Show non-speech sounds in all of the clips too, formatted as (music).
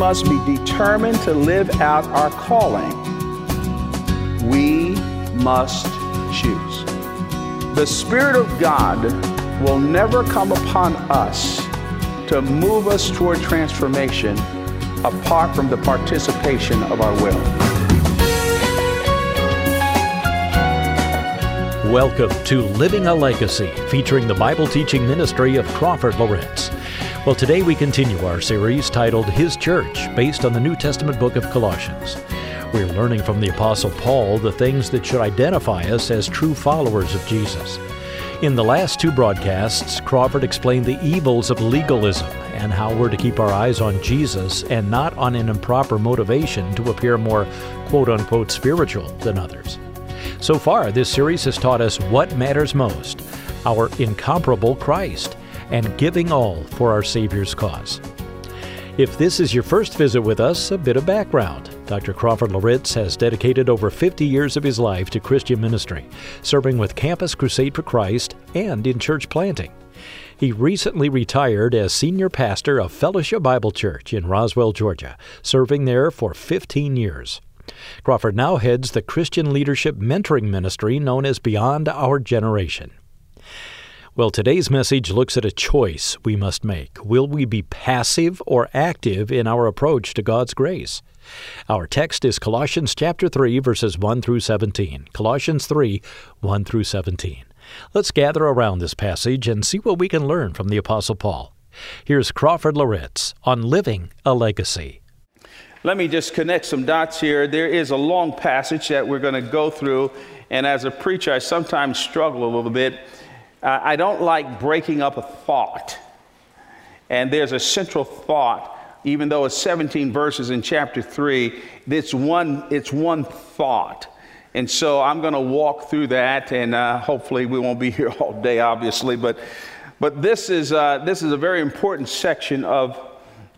must be determined to live out our calling. We must choose. The Spirit of God will never come upon us to move us toward transformation apart from the participation of our will. Welcome to Living a Legacy, featuring the Bible teaching ministry of Crawford Loritts. Well, today we continue our series titled His Church, based on the New Testament book of Colossians. We're learning from the Apostle Paul the things that should identify us as true followers of Jesus. In the last two broadcasts, Crawford explained the evils of legalism and how we're to keep our eyes on Jesus and not on an improper motivation to appear more quote unquote spiritual than others. So far, this series has taught us what matters most our incomparable Christ and giving all for our Savior's cause. If this is your first visit with us, a bit of background. Dr. Crawford Loritts has dedicated over 50 years of his life to Christian ministry, serving with Campus Crusade for Christ and in church planting. He recently retired as senior pastor of Fellowship Bible Church in Roswell, Georgia, serving there for 15 years. Crawford now heads the Christian Leadership Mentoring Ministry known as Beyond Our Generation. Well, today's message looks at a choice we must make. Will we be passive or active in our approach to God's grace? Our text is Colossians chapter 3 verses 1 through 17. Colossians 3 1 through 17. Let's gather around this passage and see what we can learn from the apostle Paul. Here's Crawford Loritts on living a legacy. Let me just connect some dots here. There is a long passage that we're going to go through, and as a preacher, I sometimes struggle a little bit uh, I don't like breaking up a thought. And there's a central thought, even though it's 17 verses in chapter 3, it's one, it's one thought. And so I'm going to walk through that, and uh, hopefully we won't be here (laughs) all day, obviously. But, but this, is, uh, this is a very important section of,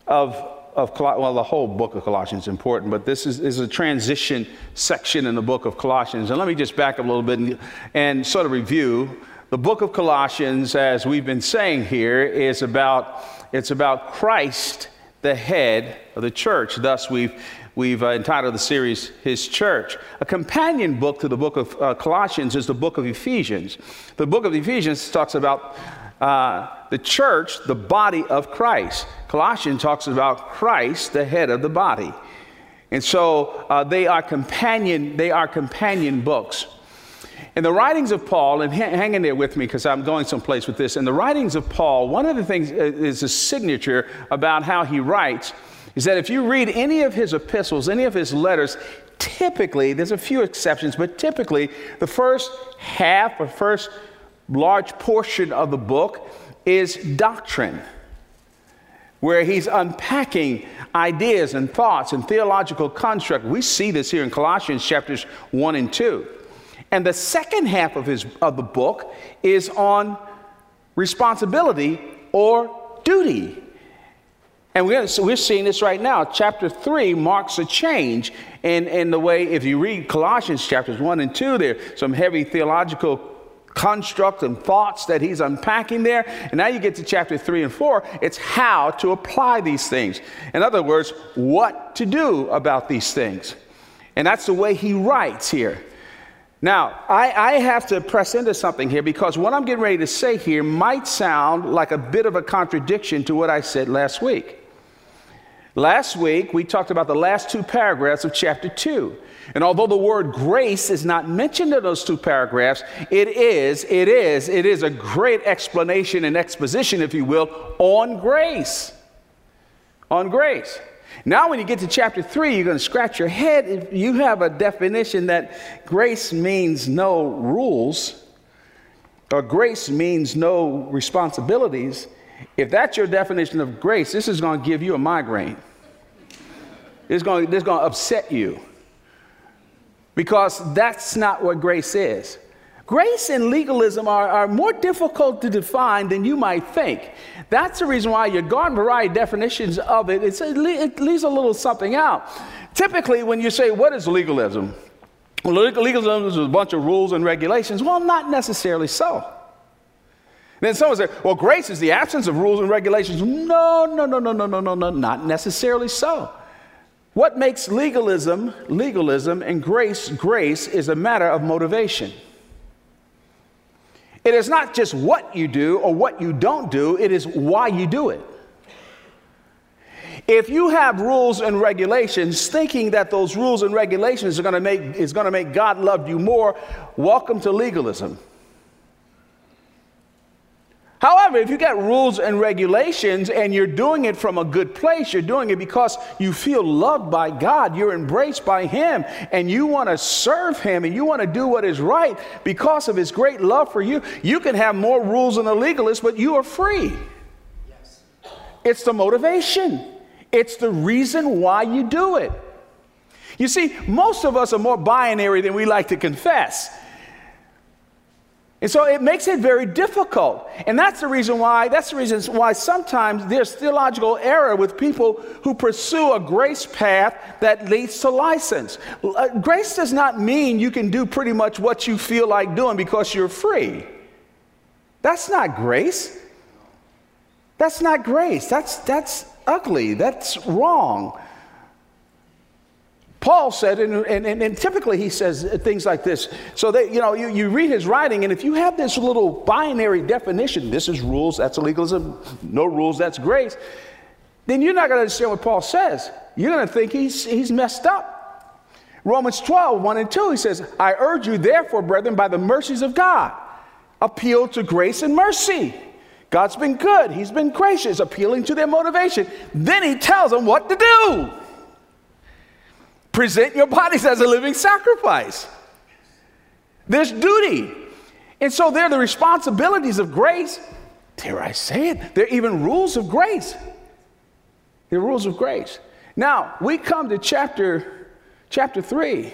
of, of well, the whole book of Colossians is important, but this is, is a transition section in the book of Colossians. And let me just back up a little bit and, and sort of review the book of Colossians, as we've been saying here, is about it's about Christ, the head of the church. Thus, we've we've uh, entitled the series "His Church." A companion book to the book of uh, Colossians is the book of Ephesians. The book of Ephesians talks about uh, the church, the body of Christ. Colossians talks about Christ, the head of the body. And so uh, they are companion. They are companion books. In the writings of Paul, and hang in there with me because I'm going someplace with this. In the writings of Paul, one of the things uh, is a signature about how he writes is that if you read any of his epistles, any of his letters, typically, there's a few exceptions, but typically the first half or first large portion of the book is doctrine, where he's unpacking ideas and thoughts and theological construct. We see this here in Colossians chapters 1 and 2. And the second half of, his, of the book is on responsibility or duty. And we're, so we're seeing this right now. Chapter 3 marks a change in, in the way, if you read Colossians chapters 1 and 2, there some heavy theological construct and thoughts that he's unpacking there. And now you get to chapter 3 and 4, it's how to apply these things. In other words, what to do about these things. And that's the way he writes here. Now, I, I, have to press into something here because what I'm getting ready to say here might sound like a bit of a contradiction to what I said last week. Last week, we talked about the last two paragraphs of chapter 2. And although the word grace is not mentioned in those two paragraphs, it is, it is, it is a great explanation and exposition, if you will, on grace. On grace. Now, when you get to chapter 3, you're going to scratch your head. If you have a definition that grace means no rules, or grace means no responsibilities. If that's your definition of grace, this is going to give you a migraine. It's going, it's going to upset you. Because that's not what grace is. Grace and legalism are, are more difficult to define than you might think. That's the reason why your garden variety definitions of it, it leaves a little something out. Typically, when you say, What is legalism? Legalism is a bunch of rules and regulations. Well, not necessarily so. Then someone said, well, grace is the absence of rules and regulations. No, no, no, no, no, no, no, no, not necessarily so. What makes legalism legalism and grace grace is a matter of motivation. It is not just what you do or what you don't do, it is why you do it. If you have rules and regulations thinking that those rules and regulations are going to make is going to make God love you more, welcome to legalism. However, if you got rules and regulations and you're doing it from a good place, you're doing it because you feel loved by God, you're embraced by Him, and you want to serve Him and you want to do what is right because of His great love for you, you can have more rules than a legalist, but you are free. Yes. It's the motivation, it's the reason why you do it. You see, most of us are more binary than we like to confess. And so it makes it very difficult. And that's the reason why, that's the reason why sometimes there's theological error with people who pursue a grace path that leads to license. Uh, grace does not mean you can do pretty much what you feel like doing because you're free. That's not grace. That's not grace. That's, that's ugly. That's wrong. Paul said, and, and, and, typically he says things like this. So that, you know, you, you read his writing, and if you have this little binary definition, this is rules, that's legalism, no rules, that's grace, then you're not going to understand what Paul says. You're going to think he's, he's messed up. Romans 12, 1 and 2, he says, I urge you, therefore, brethren, by the mercies of God, appeal to grace and mercy. God's been good, he's been gracious, appealing to their motivation. Then he tells them what to do. Present your bodies as a living sacrifice. There's duty. And so there are the responsibilities of grace. Dare I say it? There are even rules of grace. There are rules of grace. Now, we come to chapter, chapter 3.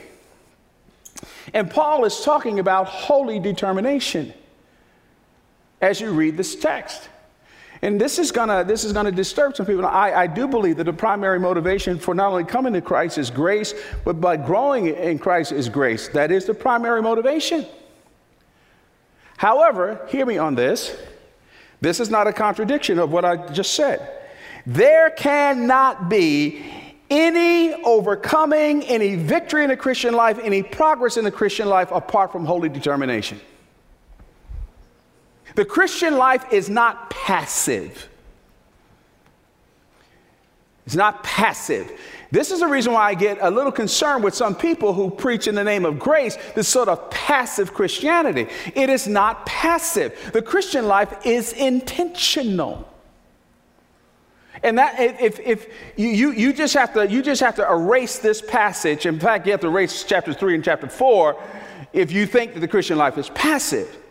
And Paul is talking about holy determination as you read this text. And this is gonna this is gonna disturb some people. I, I do believe that the primary motivation for not only coming to Christ is grace, but by growing in Christ is grace. That is the primary motivation. However, hear me on this. This is not a contradiction of what I just said. There cannot be any overcoming, any victory in the Christian life, any progress in the Christian life apart from holy determination. The Christian life is not passive. It's not passive. This is the reason why I get a little concerned with some people who preach in the name of grace this sort of passive Christianity. It is not passive. The Christian life is intentional. And that if, if you, you, you just have to you just have to erase this passage. In fact, you have to erase chapter three and chapter four if you think that the Christian life is passive.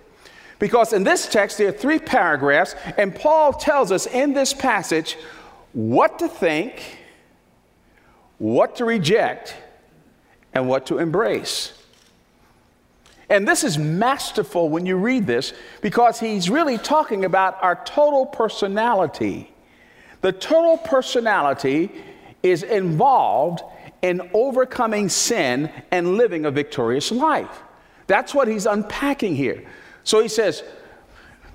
Because in this text, there are three paragraphs, and Paul tells us in this passage what to think, what to reject, and what to embrace. And this is masterful when you read this because he's really talking about our total personality. The total personality is involved in overcoming sin and living a victorious life. That's what he's unpacking here. So he says,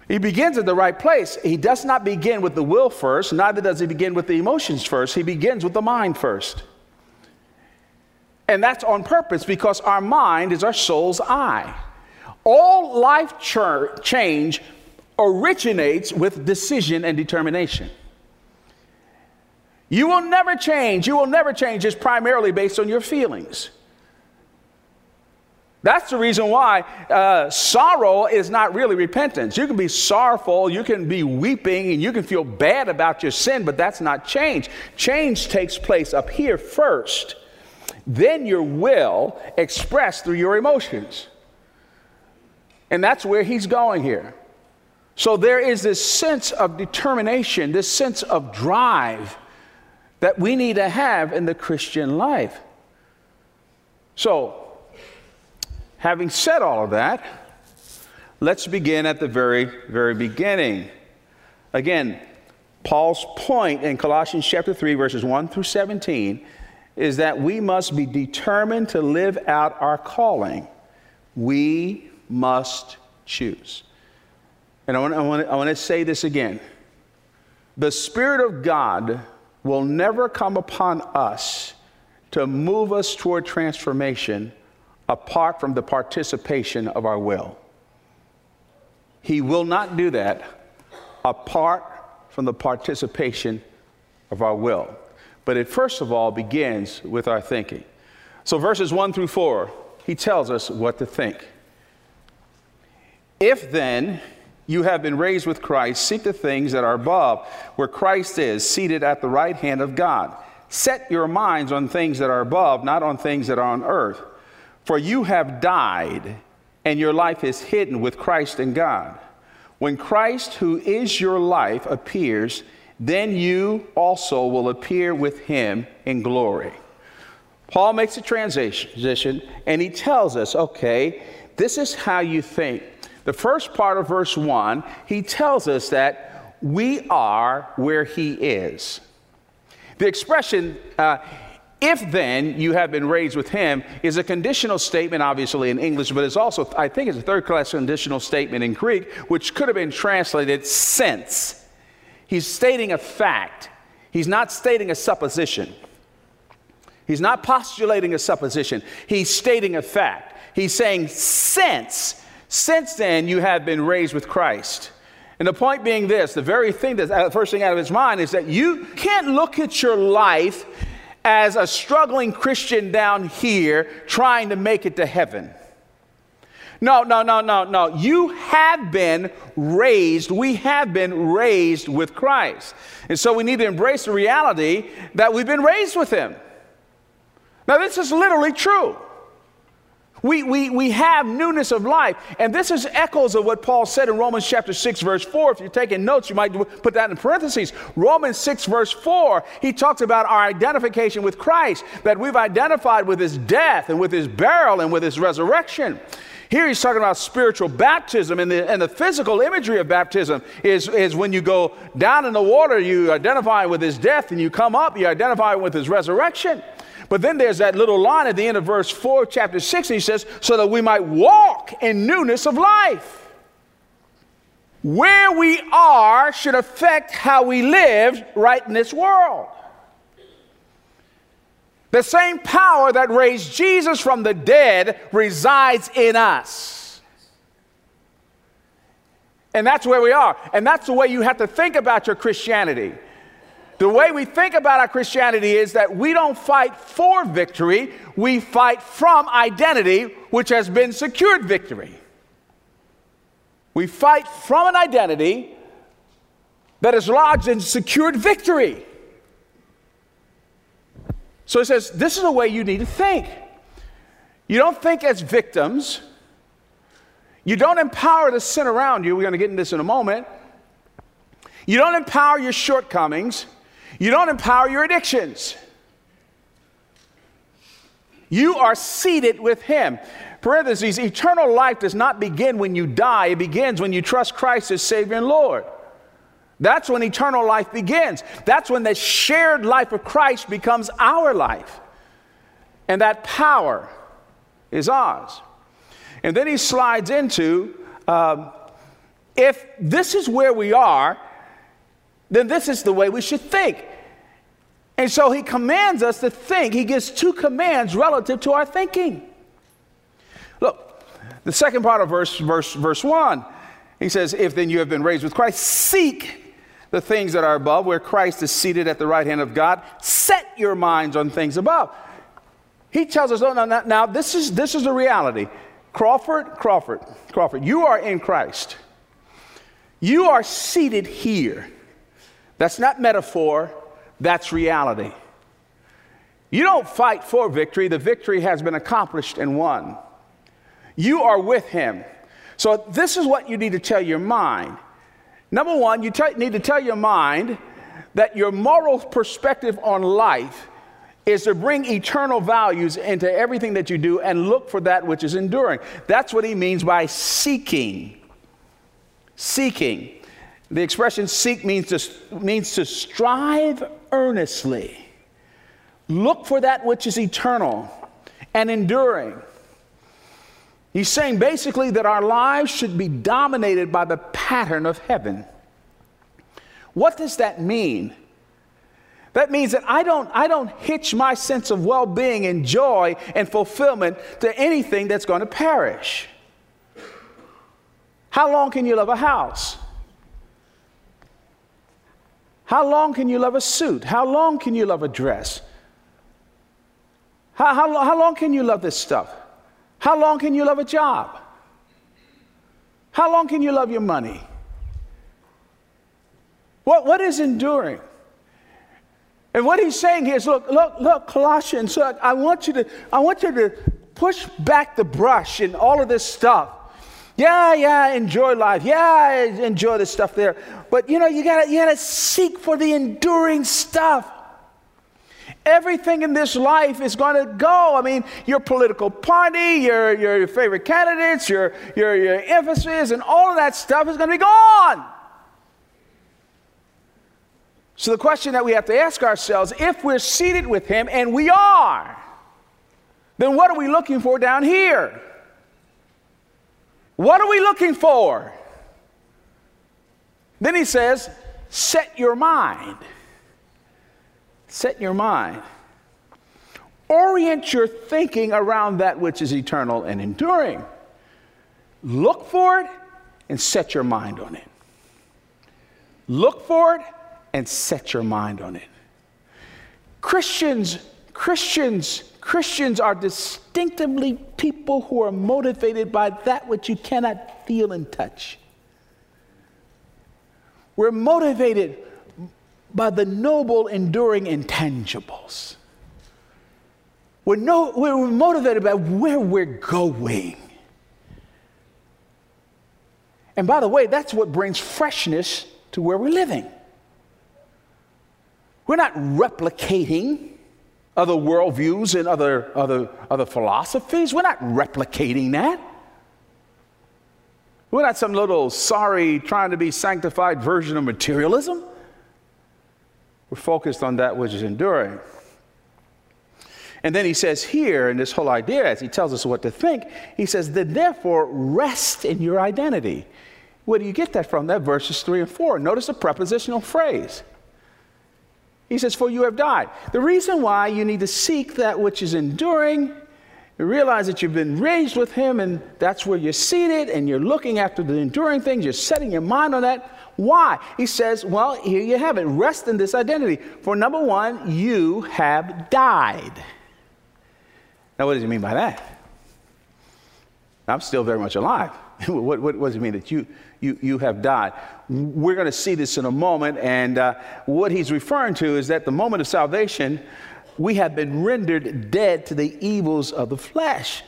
he begins at the right place. He does not begin with the will first, neither does he begin with the emotions first. He begins with the mind first. And that's on purpose because our mind is our soul's eye. All life ch- change originates with decision and determination. You will never change. You will never change is primarily based on your feelings. That's the reason why uh, sorrow is not really repentance. You can be sorrowful, you can be weeping, and you can feel bad about your sin, but that's not change. Change takes place up here first, then your will expressed through your emotions. And that's where he's going here. So there is this sense of determination, this sense of drive that we need to have in the Christian life. So, Having said all of that, let's begin at the very, very beginning. Again, Paul's point in Colossians chapter 3, verses 1 through 17, is that we must be determined to live out our calling. We must choose. And I want, I, want, I want to say this again. The Spirit of God will never come upon us to move us toward transformation apart from the participation of our will. He will not do that apart from the participation of our will. But it first of all begins with our thinking. So, verses 1 through 4, he tells us what to think. If then you have been raised with Christ, seek the things that are above, where Christ is, seated at the right hand of God. Set your minds on things that are above, not on things that are on earth. For you have died, and your life is hidden with Christ in God. When Christ, who is your life, appears, then you also will appear with him in glory. Paul makes a transition and he tells us, okay, this is how you think. The first part of verse 1, he tells us that we are where he is. The expression, uh, if then you have been raised with him, is a conditional statement, obviously in English, but it's also, I think, it's a third class conditional statement in Greek, which could have been translated since. He's stating a fact, he's not stating a supposition. He's not postulating a supposition, he's stating a fact. He's saying, since, since then you have been raised with Christ. And the point being this the very thing that the first thing out of his mind is that you can't look at your life as a struggling Christian down here trying to make it to heaven. No, no, no, no, no. You have been raised. We have been raised with Christ. And so we need to embrace the reality that we've been raised with Him. Now, this is literally true. We, we, we have newness of life. And this is echoes of what Paul said in Romans chapter 6, verse 4. If you're taking notes, you might put that in parentheses. Romans 6, verse 4, he talks about our identification with Christ, that we've identified with his death and with his burial and with his resurrection. Here he's talking about spiritual baptism, and the, and the physical imagery of baptism is, is when you go down in the water, you identify with his death, and you come up, you identify with his resurrection. But then there's that little line at the end of verse 4, chapter 6, and he says, so that we might walk in newness of life. Where we are should affect how we live right in this world. The same power that raised Jesus from the dead resides in us. And that's where we are. And that's the way you have to think about your Christianity. The way we think about our Christianity is that we don't fight for victory, we fight from identity, which has been secured victory. We fight from an identity that is lodged in secured victory. So he says, This is the way you need to think. You don't think as victims. You don't empower the sin around you. We're going to get into this in a moment. You don't empower your shortcomings. You don't empower your addictions. You are seated with Him. Parentheses, eternal life does not begin when you die, it begins when you trust Christ as Savior and Lord. That's when eternal life begins. That's when the shared life of Christ becomes our life. And that power is ours. And then he slides into um, if this is where we are, then this is the way we should think. And so he commands us to think. He gives two commands relative to our thinking. Look, the second part of verse, verse, verse 1, he says, If then you have been raised with Christ, seek the things that are above, where Christ is seated at the right hand of God. Set your minds on things above. He tells us, oh, no, no, now this is, this is the reality. Crawford, Crawford, Crawford, you are in Christ. You are seated here. That's not metaphor, that's reality. You don't fight for victory, the victory has been accomplished and won. You are with Him. So, this is what you need to tell your mind. Number one, you t- need to tell your mind that your moral perspective on life is to bring eternal values into everything that you do and look for that which is enduring. That's what he means by seeking. Seeking. The expression seek means to, means to strive earnestly. Look for that which is eternal and enduring. He's saying basically that our lives should be dominated by the pattern of heaven. What does that mean? That means that I don't, I don't hitch my sense of well being and joy and fulfillment to anything that's going to perish. How long can you love a house? How long can you love a suit? How long can you love a dress? How, how, how long can you love this stuff? How long can you love a job? How long can you love your money? What, what is enduring? And what he's saying here is look, look, look, Colossians, look, I want you to, I want you to push back the brush and all of this stuff. Yeah, yeah, enjoy life. Yeah, enjoy the stuff there. But you know, you gotta, you gotta seek for the enduring stuff. Everything in this life is going to go. I mean, your political party, your, your favorite candidates, your, your, your emphasis, and all of that stuff is going to be gone. So, the question that we have to ask ourselves if we're seated with Him, and we are, then what are we looking for down here? What are we looking for? Then He says, set your mind. Set your mind. Orient your thinking around that which is eternal and enduring. Look for it and set your mind on it. Look for it and set your mind on it. Christians, Christians, Christians are distinctively people who are motivated by that which you cannot feel and touch. We're motivated by the noble, enduring intangibles. We're, no, we're motivated by where we're going. And by the way, that's what brings freshness to where we're living. We're not replicating other worldviews and other, other, other philosophies. We're not replicating that. We're not some little sorry, trying to be sanctified version of materialism. We're focused on that which is enduring. And then he says here, in this whole idea, as he tells us what to think, he says, then therefore rest in your identity. Where do you get that from? That verses 3 and 4. Notice the prepositional phrase. He says, For you have died. The reason why you need to seek that which is enduring, realize that you've been raised with Him, and that's where you're seated, and you're looking after the enduring things, you're setting your mind on that. Why? He says, Well, here you have it. Rest in this identity. For number one, you have died. Now, what does he mean by that? I'm still very much alive. (laughs) what, what, what, does it mean that you, you, you have died? We're going to see this in a moment. And uh, what he's referring to is that the moment of salvation, we have been rendered dead to the evils of the flesh.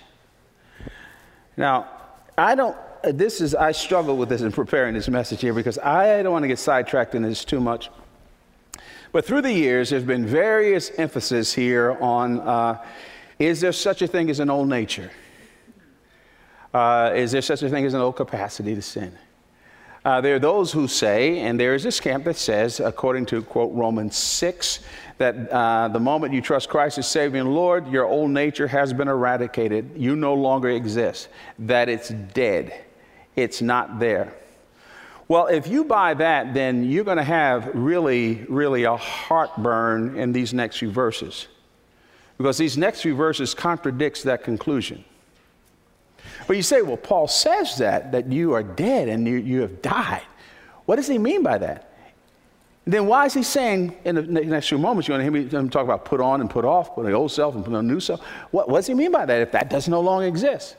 Now, I don't, this is, I struggle with this in preparing this message here because I don't want to get sidetracked in this too much. But through the years, there's been various emphasis here on uh, is there such a thing as an old nature? Uh, is there such a thing as an old capacity to sin? Uh, there are those who say, and there is this camp that says, according to quote Romans 6, that uh, the moment you trust Christ as Savior and Lord, your old nature has been eradicated. You no longer exist, that it's dead, it's not there. Well, if you buy that, then you're going to have really, really a heartburn in these next few verses. Because these next few verses contradicts that conclusion. But you say, well, Paul says that, that you are dead and you, you have died. What does he mean by that? Then why is he saying in the next few moments, you're going to hear me talk about put on and put off, put on the old self and put on the new self? What, what does he mean by that if that does no longer exist?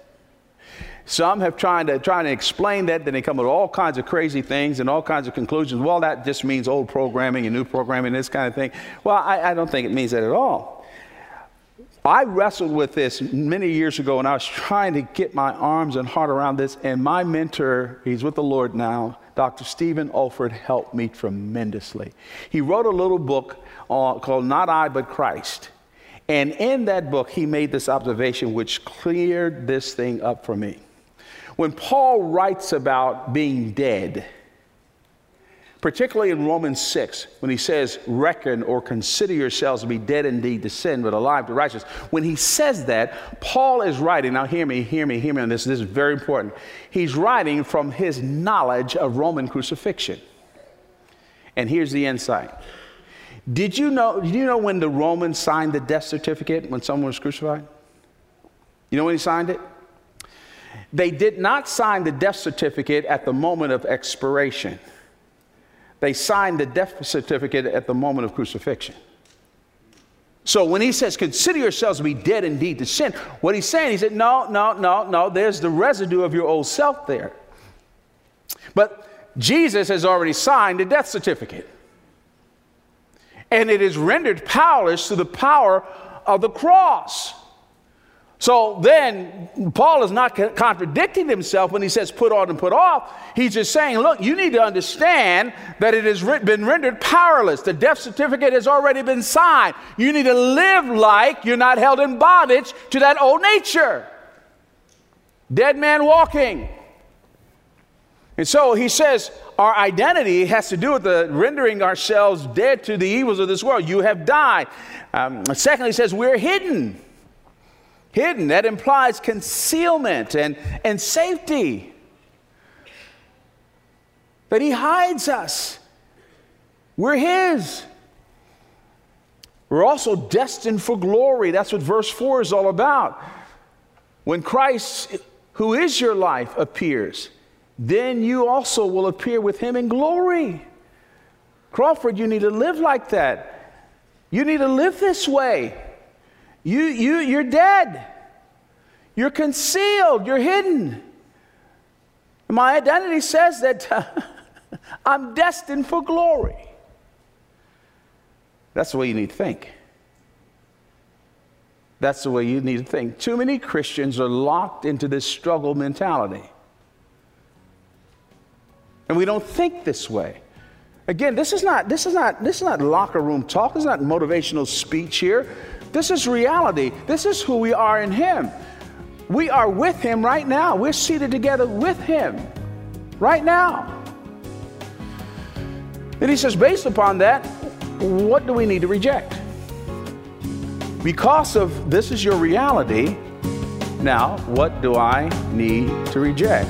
Some have tried to, trying to explain that, then they come with all kinds of crazy things and all kinds of conclusions. Well, that just means old programming and new programming, this kind of thing. Well, I, I don't think it means that at all. I wrestled with this many years ago and I was trying to get my arms and heart around this. And my mentor, he's with the Lord now, Dr. Stephen Olford, helped me tremendously. He wrote a little book uh, called Not I, but Christ. And in that book, he made this observation which cleared this thing up for me. When Paul writes about being dead, particularly in Romans 6, when he says, reckon or consider yourselves to be dead indeed to sin, but alive to righteousness. When he says that, Paul is writing, now hear me, hear me, hear me on this, this is very important. He's writing from his knowledge of Roman crucifixion. And here's the insight. Did you know, did you know when the Romans signed the death certificate when someone was crucified? You know when he signed it? They did not sign the death certificate at the moment of expiration. They signed the death certificate at the moment of crucifixion. So when he says, consider yourselves to be dead indeed to sin, what he's saying, he said, no, no, no, no, there's the residue of your old self there. But Jesus has already signed the death certificate. And it is rendered powerless through the power of the cross. So then, Paul is not contradicting himself when he says put on and put off. He's just saying, look, you need to understand that it has been rendered powerless. The death certificate has already been signed. You need to live like you're not held in bondage to that old nature. Dead man walking. And so he says, our identity has to do with the rendering ourselves dead to the evils of this world. You have died. Um, secondly, he says, we're hidden hidden. That implies concealment and, and safety. That He hides us. We're His. We're also destined for glory. That's what verse 4 is all about. When Christ, who is your life, appears, then you also will appear with Him in glory. Crawford, you need to live like that. You need to live this way. You, you, you're dead. You're concealed. You're hidden. My identity says that (laughs) I'm destined for glory. That's the way you need to think. That's the way you need to think. Too many Christians are locked into this struggle mentality. And we don't think this way. Again, this is not this is not this is not locker room talk. This is not motivational speech here. This is reality. This is who we are in Him. We are with Him right now. We're seated together with Him right now. And He says, based upon that, what do we need to reject? Because of this is your reality, now what do I need to reject?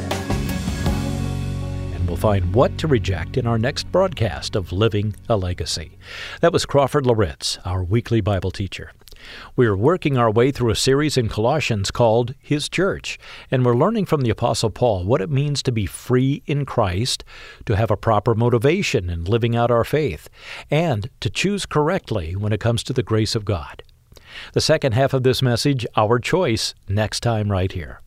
And we'll find what to reject in our next broadcast of Living a Legacy. That was Crawford Loritts, our weekly Bible teacher. We are working our way through a series in Colossians called His Church, and we're learning from the Apostle Paul what it means to be free in Christ, to have a proper motivation in living out our faith, and to choose correctly when it comes to the grace of God. The second half of this message, Our Choice, next time right here.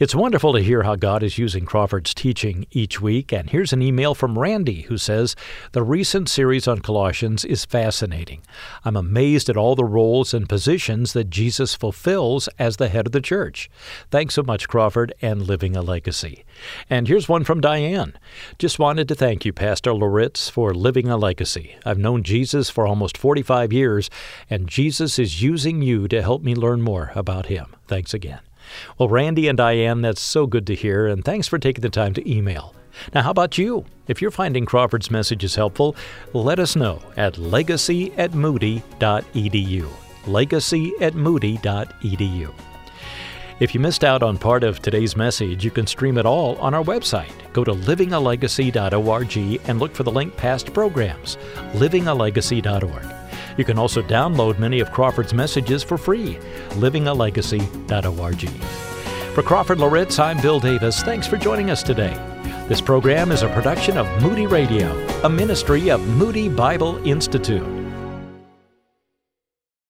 It's wonderful to hear how God is using Crawford's teaching each week. And here's an email from Randy who says The recent series on Colossians is fascinating. I'm amazed at all the roles and positions that Jesus fulfills as the head of the church. Thanks so much, Crawford, and living a legacy. And here's one from Diane. Just wanted to thank you, Pastor Loritts, for living a legacy. I've known Jesus for almost 45 years, and Jesus is using you to help me learn more about him. Thanks again. Well, Randy and Diane, that's so good to hear, and thanks for taking the time to email. Now, how about you? If you're finding Crawford's messages helpful, let us know at legacy at moody.edu. Legacy at moody.edu. If you missed out on part of today's message, you can stream it all on our website. Go to livingalegacy.org and look for the link past programs. livingalegacy.org. You can also download many of Crawford's messages for free. livingalegacy.org. For Crawford Loritts, I'm Bill Davis. Thanks for joining us today. This program is a production of Moody Radio, a ministry of Moody Bible Institute.